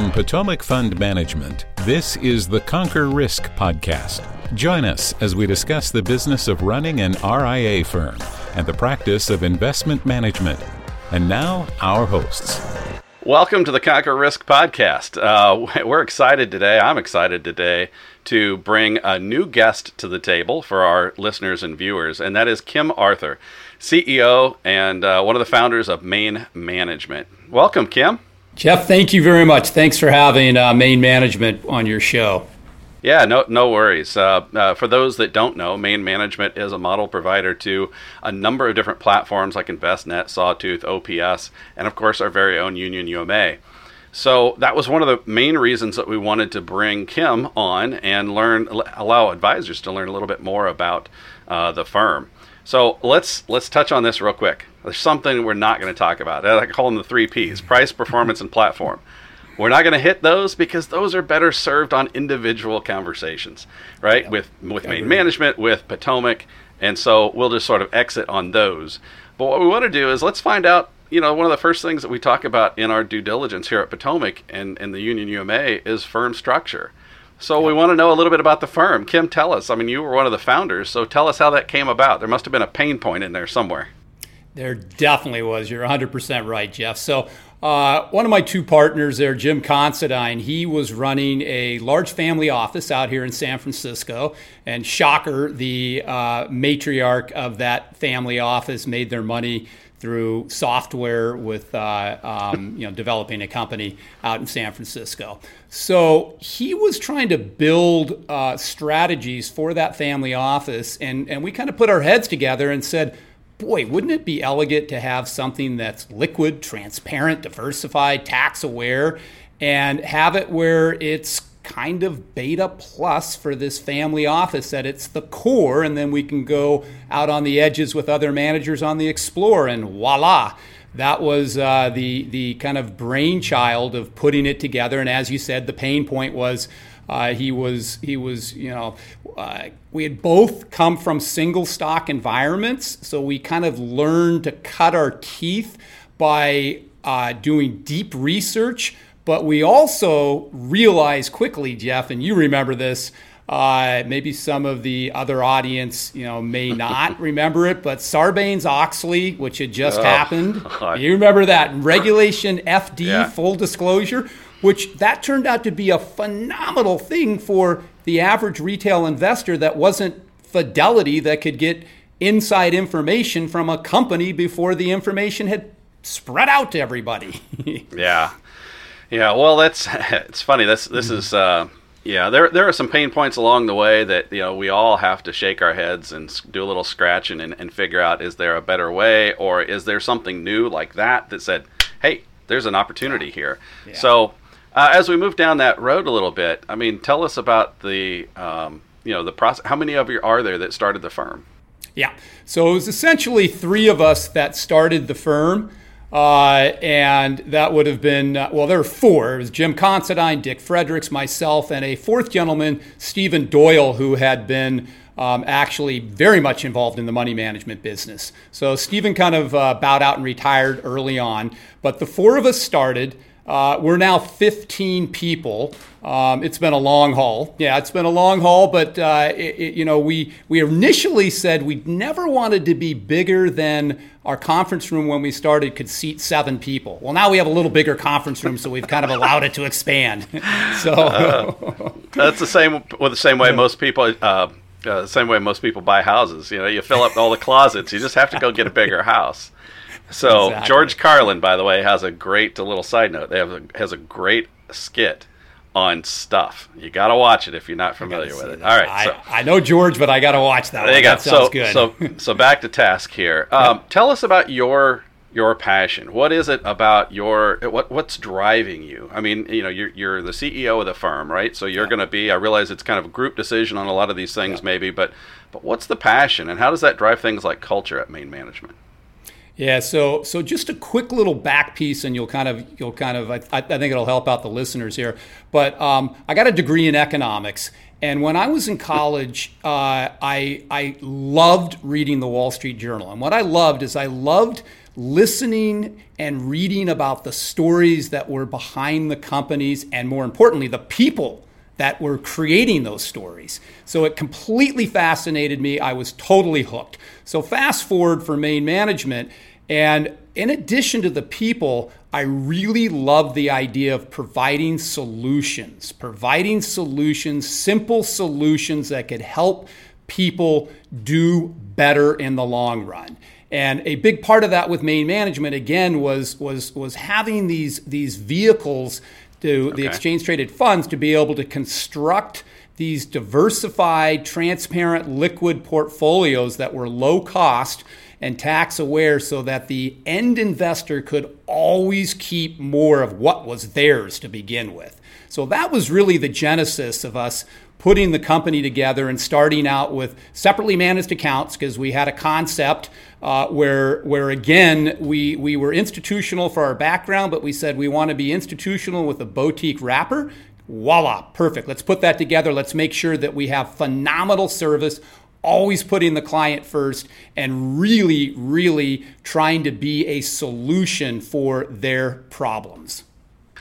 From Potomac Fund Management, this is the Conquer Risk podcast. Join us as we discuss the business of running an RIA firm and the practice of investment management. And now, our hosts. Welcome to the Conquer Risk podcast. Uh, we're excited today. I'm excited today to bring a new guest to the table for our listeners and viewers, and that is Kim Arthur, CEO and uh, one of the founders of Main Management. Welcome, Kim. Jeff, thank you very much. Thanks for having uh, Main Management on your show. Yeah, no, no worries. Uh, uh, for those that don't know, Main Management is a model provider to a number of different platforms like Envestnet, Sawtooth, OPS, and of course our very own Union UMA. So that was one of the main reasons that we wanted to bring Kim on and learn, allow advisors to learn a little bit more about uh, the firm. So let's let's touch on this real quick. There's something we're not going to talk about. I call them the three P's: price, performance, and platform. We're not going to hit those because those are better served on individual conversations, right? With with main management, with Potomac, and so we'll just sort of exit on those. But what we want to do is let's find out. You know, one of the first things that we talk about in our due diligence here at Potomac and, and the Union UMA is firm structure. So we want to know a little bit about the firm. Kim, tell us. I mean, you were one of the founders, so tell us how that came about. There must have been a pain point in there somewhere. There definitely was. You're 100% right, Jeff. So uh, one of my two partners there, Jim Considine, he was running a large family office out here in San Francisco. And shocker, the uh, matriarch of that family office made their money through software with uh, um, you know developing a company out in San Francisco. So he was trying to build uh, strategies for that family office, and and we kind of put our heads together and said boy, wouldn't it be elegant to have something that's liquid, transparent, diversified, tax aware, and have it where it's kind of beta plus for this family office that it's the core and then we can go out on the edges with other managers on the explore and voila! That was uh, the the kind of brainchild of putting it together and as you said the pain point was uh, he was he was you know uh, we had both come from single stock environments, so we kind of learned to cut our teeth by uh, doing deep research. But we also realized quickly, Jeff, and you remember this. Uh, maybe some of the other audience, you know, may not remember it, but Sarbanes Oxley, which had just oh, happened, God. you remember that regulation FD, yeah. full disclosure which that turned out to be a phenomenal thing for the average retail investor that wasn't fidelity that could get inside information from a company before the information had spread out to everybody. yeah. Yeah, well that's it's funny. This this mm-hmm. is uh, yeah, there there are some pain points along the way that you know we all have to shake our heads and do a little scratching and, and figure out is there a better way or is there something new like that that said, hey, there's an opportunity yeah. here. Yeah. So uh, as we move down that road a little bit, I mean, tell us about the um, you know the process. How many of you are there that started the firm? Yeah, so it was essentially three of us that started the firm. Uh, and that would have been, uh, well, there were four. It was Jim Considine, Dick Fredericks, myself, and a fourth gentleman, Stephen Doyle, who had been um, actually very much involved in the money management business. So Stephen kind of uh, bowed out and retired early on. But the four of us started. Uh, we're now 15 people. Um, it's been a long haul. Yeah, it's been a long haul, but uh, it, it, you know, we we initially said we never wanted to be bigger than our conference room when we started could seat seven people. Well, now we have a little bigger conference room, so we've kind of allowed it to expand. so uh, that's the same. Well, the same way most people. Uh, uh, same way most people buy houses. You know, you fill up all the closets. You just have to go get a bigger house. So exactly. George Carlin, by the way, has a great a little side note. They have a, has a great skit on stuff. You got to watch it if you're not familiar with it. That. All right, I, so, I know George, but I got to watch that. There you go. That so, good. so so back to task here. Um, Tell us about your your passion. What is it about your what what's driving you? I mean, you know, you're you're the CEO of the firm, right? So you're going to be. I realize it's kind of a group decision on a lot of these things, yeah. maybe, but but what's the passion, and how does that drive things like culture at Main Management? Yeah, so so just a quick little back piece, and you'll kind of you'll kind of I, I think it'll help out the listeners here. But um, I got a degree in economics, and when I was in college, uh, I I loved reading the Wall Street Journal, and what I loved is I loved listening and reading about the stories that were behind the companies and more importantly, the people that were creating those stories. So it completely fascinated me. I was totally hooked. So fast forward for Main Management, and in addition to the people, I really love the idea of providing solutions, providing solutions, simple solutions that could help people do better in the long run. And a big part of that with main management again was was was having these these vehicles to okay. the exchange traded funds to be able to construct these diversified, transparent, liquid portfolios that were low cost and tax aware so that the end investor could always keep more of what was theirs to begin with. So that was really the genesis of us putting the company together and starting out with separately managed accounts because we had a concept uh, where, where again, we, we were institutional for our background, but we said we want to be institutional with a boutique wrapper. Voila, perfect. Let's put that together. Let's make sure that we have phenomenal service always putting the client first and really, really trying to be a solution for their problems.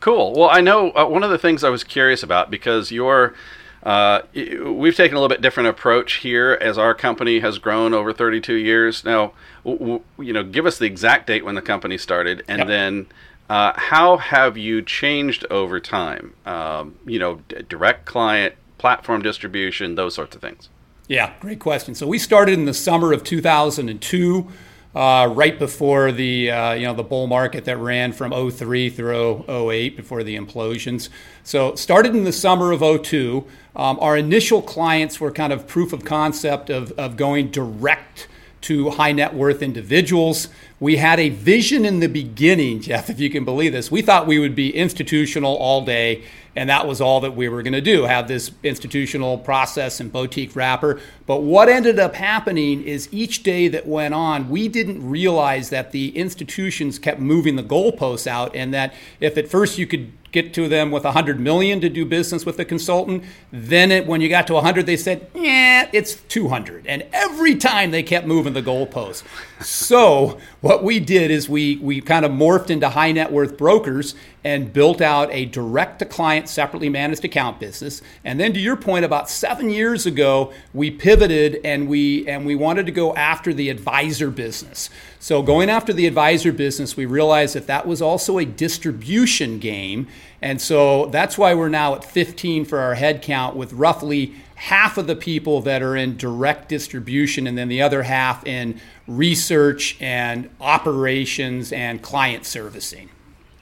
Cool. Well, I know uh, one of the things I was curious about because you're. Uh, we've taken a little bit different approach here as our company has grown over 32 years. Now, w- w- you know, give us the exact date when the company started, and yep. then uh, how have you changed over time? Um, you know, d- direct client, platform distribution, those sorts of things. Yeah, great question. So we started in the summer of 2002, uh, right before the uh, you know the bull market that ran from 03 through 08 before the implosions. So started in the summer of 02. Um, our initial clients were kind of proof of concept of, of going direct to high net worth individuals. We had a vision in the beginning, Jeff, if you can believe this. We thought we would be institutional all day and that was all that we were going to do have this institutional process and boutique wrapper. But what ended up happening is each day that went on, we didn't realize that the institutions kept moving the goalposts out, and that if at first you could get to them with 100 million to do business with the consultant. Then it, when you got to 100, they said, yeah, it's 200. And every time they kept moving the goalposts. so what we did is we, we kind of morphed into high net worth brokers and built out a direct to client separately managed account business. And then to your point about 7 years ago, we pivoted and we and we wanted to go after the advisor business. So going after the advisor business, we realized that that was also a distribution game. And so that's why we're now at 15 for our head count with roughly half of the people that are in direct distribution and then the other half in research and operations and client servicing.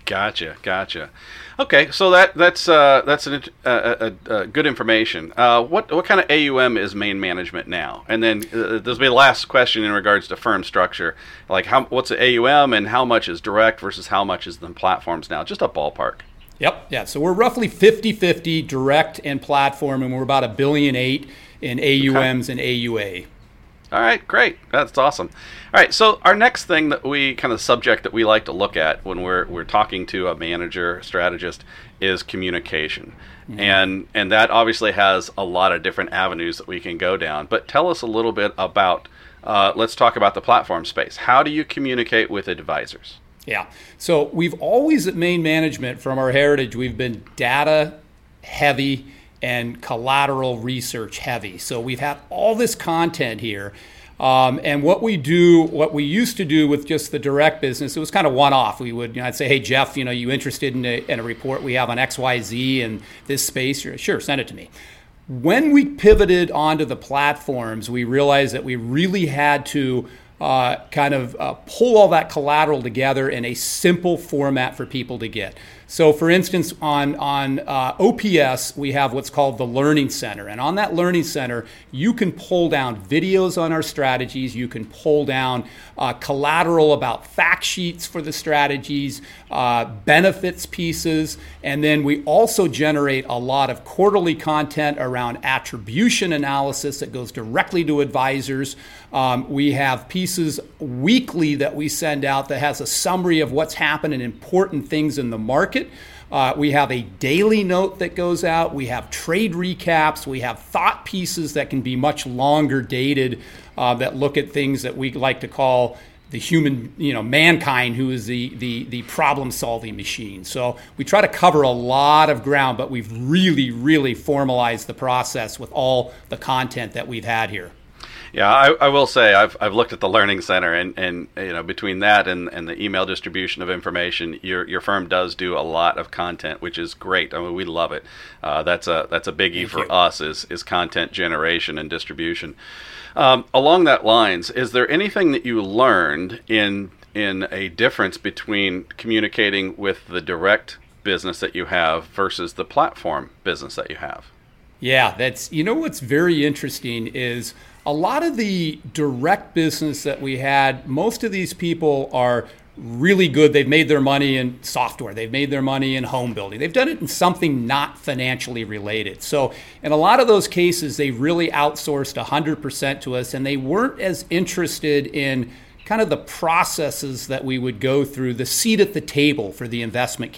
Gotcha, gotcha. Okay, so that that's uh, that's an, uh, uh, good information. Uh, what what kind of AUM is main management now? And then uh, this will be the last question in regards to firm structure. Like how what's the AUM and how much is direct versus how much is the platforms now? Just a ballpark. Yep, yeah. So we're roughly 50-50 direct and platform, and we're about a billion eight in AUMs okay. and AUA. All right, great. That's awesome. All right, so our next thing that we kind of subject that we like to look at when we're we're talking to a manager, strategist is communication. Mm-hmm. And and that obviously has a lot of different avenues that we can go down. But tell us a little bit about uh, let's talk about the platform space. How do you communicate with advisors? Yeah. So we've always at Main Management from our heritage, we've been data heavy and collateral research heavy. So we've had all this content here. Um, and what we do, what we used to do with just the direct business, it was kind of one off. We would, you know, I'd say, hey, Jeff, you know, you interested in a, in a report we have on XYZ and this space? Sure, send it to me. When we pivoted onto the platforms, we realized that we really had to uh, kind of uh, pull all that collateral together in a simple format for people to get. So, for instance, on, on uh, OPS, we have what's called the Learning Center. And on that Learning Center, you can pull down videos on our strategies, you can pull down uh, collateral about fact sheets for the strategies, uh, benefits pieces, and then we also generate a lot of quarterly content around attribution analysis that goes directly to advisors. Um, we have pieces weekly that we send out that has a summary of what's happened and important things in the market. Uh, we have a daily note that goes out. We have trade recaps. We have thought pieces that can be much longer dated uh, that look at things that we like to call the human, you know, mankind who is the, the, the problem solving machine. So we try to cover a lot of ground, but we've really, really formalized the process with all the content that we've had here. Yeah, I, I, will say I've, I've looked at the Learning Center, and, and you know between that and, and the email distribution of information, your your firm does do a lot of content, which is great. I mean, we love it. Uh, that's a that's a biggie Thank for you. us is is content generation and distribution. Um, along that lines, is there anything that you learned in in a difference between communicating with the direct business that you have versus the platform business that you have? Yeah, that's you know what's very interesting is a lot of the direct business that we had, most of these people are really good. They've made their money in software, they've made their money in home building, they've done it in something not financially related. So, in a lot of those cases, they really outsourced 100% to us and they weren't as interested in kind of the processes that we would go through, the seat at the table for the investment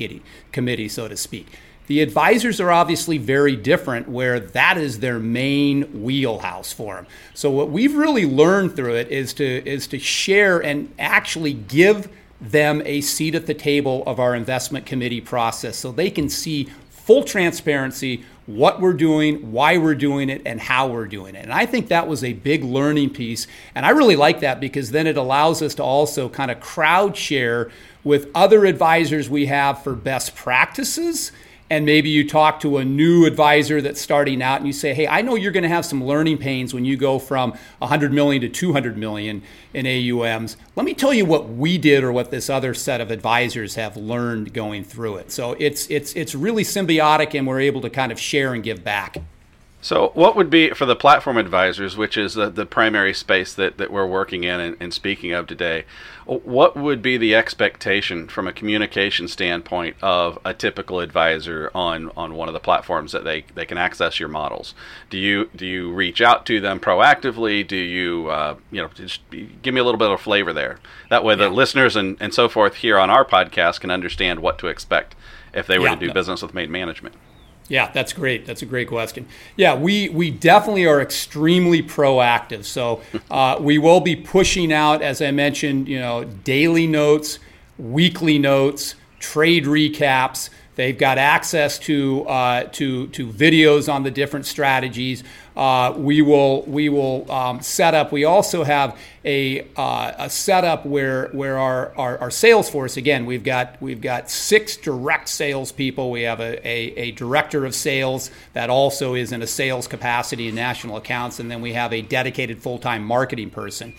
committee, so to speak. The advisors are obviously very different, where that is their main wheelhouse for them. So what we've really learned through it is to is to share and actually give them a seat at the table of our investment committee process, so they can see full transparency what we're doing, why we're doing it, and how we're doing it. And I think that was a big learning piece. And I really like that because then it allows us to also kind of crowd share with other advisors we have for best practices and maybe you talk to a new advisor that's starting out and you say, "Hey, I know you're going to have some learning pains when you go from 100 million to 200 million in AUMs. Let me tell you what we did or what this other set of advisors have learned going through it." So it's it's it's really symbiotic and we're able to kind of share and give back. So, what would be for the platform advisors, which is the, the primary space that, that we're working in and, and, speaking of today, what would be the expectation from a communication standpoint of a typical advisor on, on one of the platforms that they, they can access your models? Do you do you reach out to them proactively? Do you uh, you know just give me a little bit of flavor there? That way, the yeah. listeners and, and so forth here on our podcast can understand what to expect if they were yeah, to do business with Main Management. Yeah, that's great. That's a great question. Yeah, we, we definitely are extremely proactive. So uh, we will be pushing out, as I mentioned, you know, daily notes, weekly notes, trade recaps. They've got access to uh, to to videos on the different strategies. Uh, we will we will um, set up. We also have a uh, a setup where where our, our, our sales force again we've got we've got six direct salespeople. We have a, a, a director of sales that also is in a sales capacity in national accounts, and then we have a dedicated full time marketing person.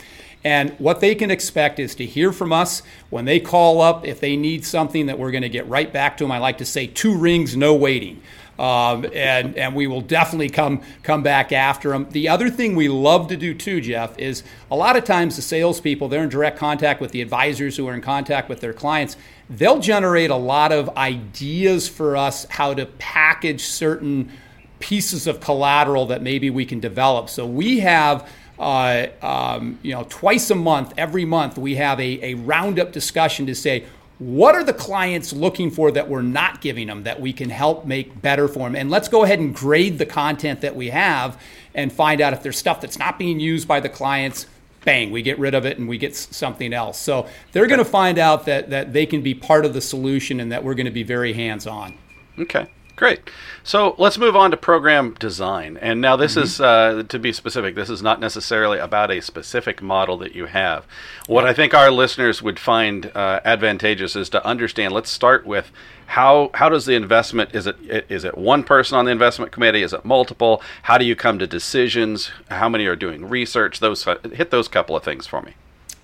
And what they can expect is to hear from us when they call up. If they need something, that we're going to get right back to them. I like to say two rings, no waiting. Um, and and we will definitely come come back after them. The other thing we love to do too, Jeff, is a lot of times the salespeople they're in direct contact with the advisors who are in contact with their clients. They'll generate a lot of ideas for us how to package certain pieces of collateral that maybe we can develop. So we have uh, um, you know, twice a month, every month, we have a, a roundup discussion to say, what are the clients looking for that we're not giving them that we can help make better for them? And let's go ahead and grade the content that we have and find out if there's stuff that's not being used by the clients. Bang, we get rid of it and we get something else. So they're going to find out that, that they can be part of the solution and that we're going to be very hands on. Okay. Great. So let's move on to program design. And now, this mm-hmm. is, uh, to be specific, this is not necessarily about a specific model that you have. What I think our listeners would find uh, advantageous is to understand. Let's start with how how does the investment is it is it one person on the investment committee? Is it multiple? How do you come to decisions? How many are doing research? Those hit those couple of things for me.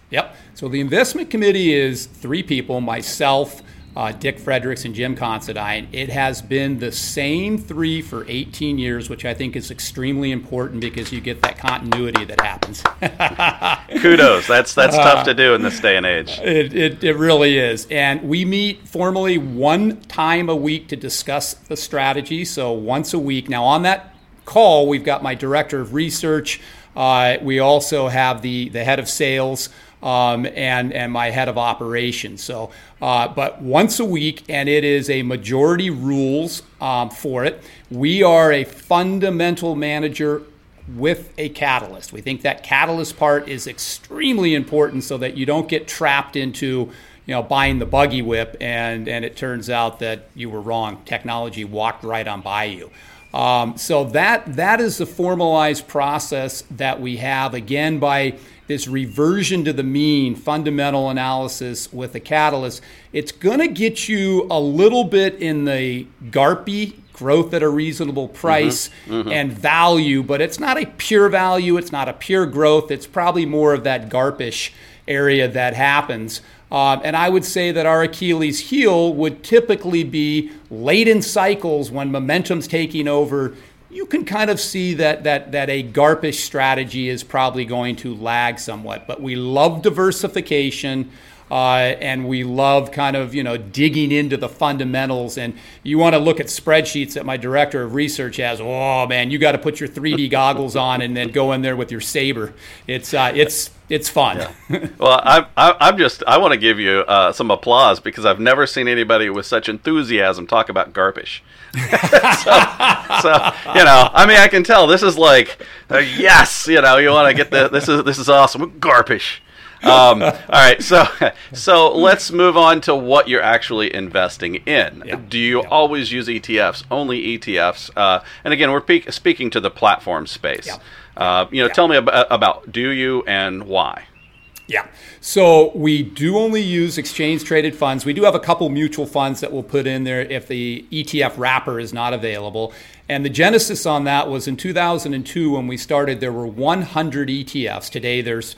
Yep. So the investment committee is three people: myself uh, Dick Fredericks and Jim Considine. It has been the same three for 18 years, which I think is extremely important because you get that continuity that happens. Kudos. That's that's uh, tough to do in this day and age. It, it, it really is. And we meet formally one time a week to discuss the strategy. So once a week. Now on that call, we've got my director of research. Uh, we also have the the head of sales um, and and my head of operations. So, uh, but once a week, and it is a majority rules um, for it. We are a fundamental manager with a catalyst. We think that catalyst part is extremely important so that you don't get trapped into you know buying the buggy whip and and it turns out that you were wrong. Technology walked right on by you. Um, so that that is the formalized process that we have again by this reversion to the mean fundamental analysis with a catalyst. It's going to get you a little bit in the GARPy growth at a reasonable price mm-hmm, mm-hmm. and value, but it's not a pure value. It's not a pure growth. It's probably more of that GARPish area that happens. Um, and I would say that our Achilles heel would typically be late in cycles when momentum's taking over. You can kind of see that that that a GARPish strategy is probably going to lag somewhat. But we love diversification. Uh, and we love kind of you know digging into the fundamentals. And you want to look at spreadsheets that my director of research has. Oh man, you got to put your 3D goggles on and then go in there with your saber. It's uh, it's it's fun. Yeah. well, I'm I'm just I want to give you uh, some applause because I've never seen anybody with such enthusiasm talk about GARPish. so, so, you know, I mean, I can tell this is like, uh, yes, you know, you want to get the this is this is awesome, GARPish. Um, all right, so so let's move on to what you're actually investing in. Yeah. Do you yeah. always use ETFs? Only ETFs? Uh, and again, we're pe- speaking to the platform space. Yeah. Uh, you know, tell me about, about do you and why. Yeah. So we do only use exchange traded funds. We do have a couple mutual funds that we'll put in there if the ETF wrapper is not available. And the genesis on that was in 2002 when we started, there were 100 ETFs. Today there's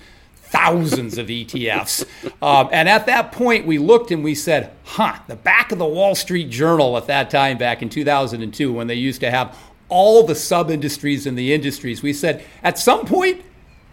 thousands of ETFs. Um, and at that point, we looked and we said, huh, the back of the Wall Street Journal at that time, back in 2002, when they used to have all the sub industries and the industries, we said, at some point,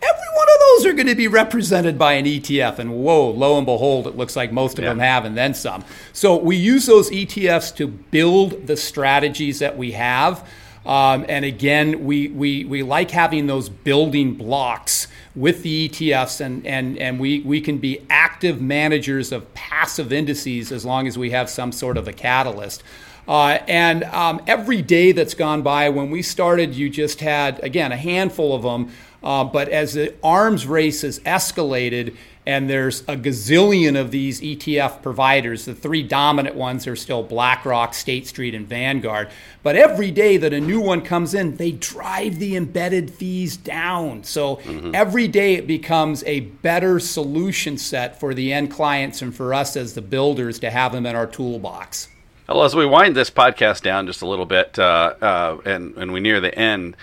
every one of those are going to be represented by an ETF. And whoa, lo and behold, it looks like most of yeah. them have, and then some. So we use those ETFs to build the strategies that we have. Um, and again, we, we, we like having those building blocks with the ETFs, and, and, and we, we can be active managers of passive indices as long as we have some sort of a catalyst. Uh, and um, every day that's gone by, when we started, you just had, again, a handful of them. Uh, but as the arms race has escalated, and there's a gazillion of these ETF providers. The three dominant ones are still BlackRock, State Street, and Vanguard. But every day that a new one comes in, they drive the embedded fees down. So mm-hmm. every day it becomes a better solution set for the end clients and for us as the builders to have them in our toolbox. Well, as we wind this podcast down just a little bit uh, uh, and, and we near the end,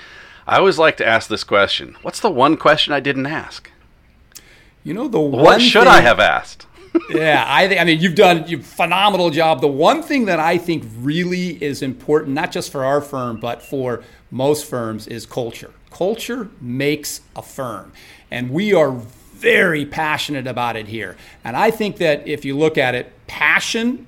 I always like to ask this question What's the one question I didn't ask? You know the what should thing, I have asked? yeah, I think. I mean, you've done a phenomenal job. The one thing that I think really is important, not just for our firm, but for most firms, is culture. Culture makes a firm, and we are very passionate about it here. And I think that if you look at it, passion,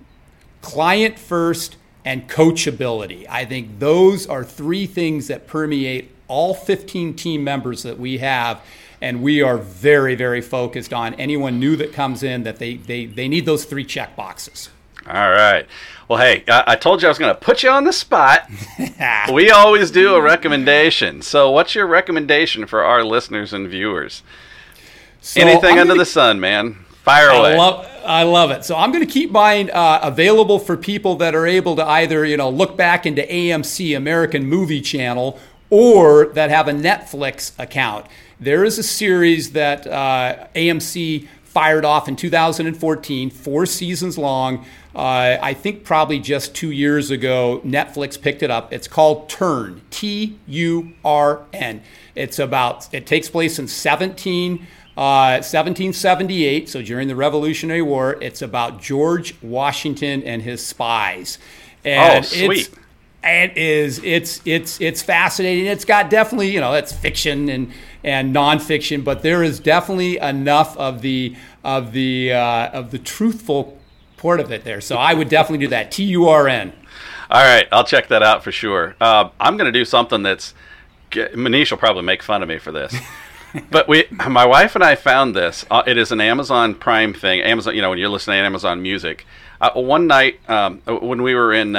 client first, and coachability. I think those are three things that permeate all 15 team members that we have and we are very, very focused on anyone new that comes in that they, they, they need those three check boxes. All right. Well, hey, I, I told you I was going to put you on the spot. we always do a recommendation. So, what's your recommendation for our listeners and viewers? So Anything I'm under gonna, the sun, man. Fire away. I love, I love it. So I'm going to keep mine uh, available for people that are able to either, you know, look back into AMC, American Movie Channel, or that have a Netflix account. There is a series that uh, AMC fired off in 2014, four seasons long. Uh, I think probably just two years ago, Netflix picked it up. It's called Turn, T U R N. It's about, it takes place in 17. Uh, 1778, so during the Revolutionary War, it's about George Washington and his spies. And oh, sweet. It's, it is it's it's it's fascinating. It's got definitely you know it's fiction and and nonfiction, but there is definitely enough of the of the uh, of the truthful part of it there. So I would definitely do that. T U R N. All right, I'll check that out for sure. Uh, I'm going to do something that's Manish will probably make fun of me for this. but we, my wife and I found this. Uh, it is an Amazon Prime thing. Amazon, you know, when you're listening to Amazon Music. Uh, one night um, when we were in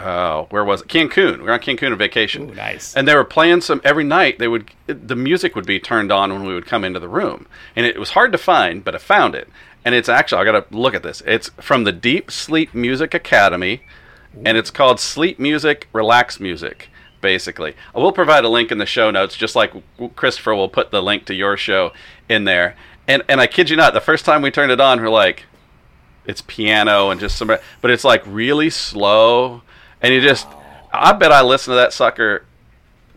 uh, uh, where was it? Cancun. We were on Cancun on vacation. Ooh, nice. And they were playing some every night. They would the music would be turned on when we would come into the room, and it was hard to find, but I found it. And it's actually I got to look at this. It's from the Deep Sleep Music Academy, and it's called Sleep Music, Relax Music. Basically, I will provide a link in the show notes, just like Christopher will put the link to your show in there. And and I kid you not, the first time we turned it on, we're like, it's piano and just some, but it's like really slow and you just, I bet I listened to that sucker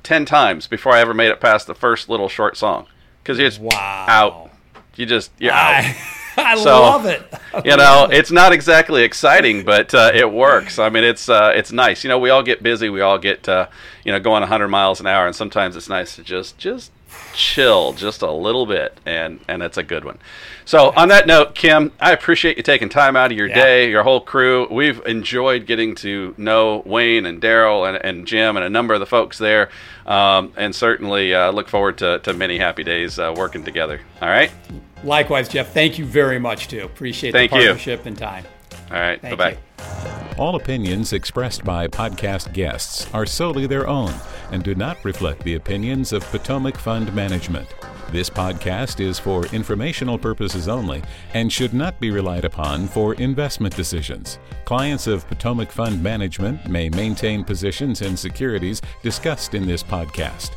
10 times before I ever made it past the first little short song. Because you're just wow. out. You just, you're out. I so, love it. I you know, love it's not exactly exciting, but uh, it works. I mean, it's uh, it's nice. You know, we all get busy. We all get uh, you know going 100 miles an hour, and sometimes it's nice to just just chill just a little bit, and and it's a good one. So on that note, Kim, I appreciate you taking time out of your yeah. day, your whole crew. We've enjoyed getting to know Wayne and Daryl and, and Jim and a number of the folks there, um, and certainly uh, look forward to, to many happy days uh, working together. All right. Likewise, Jeff. Thank you very much too. Appreciate Thank the partnership you. and time. All right. Bye bye. All opinions expressed by podcast guests are solely their own and do not reflect the opinions of Potomac Fund Management. This podcast is for informational purposes only and should not be relied upon for investment decisions. Clients of Potomac Fund Management may maintain positions in securities discussed in this podcast.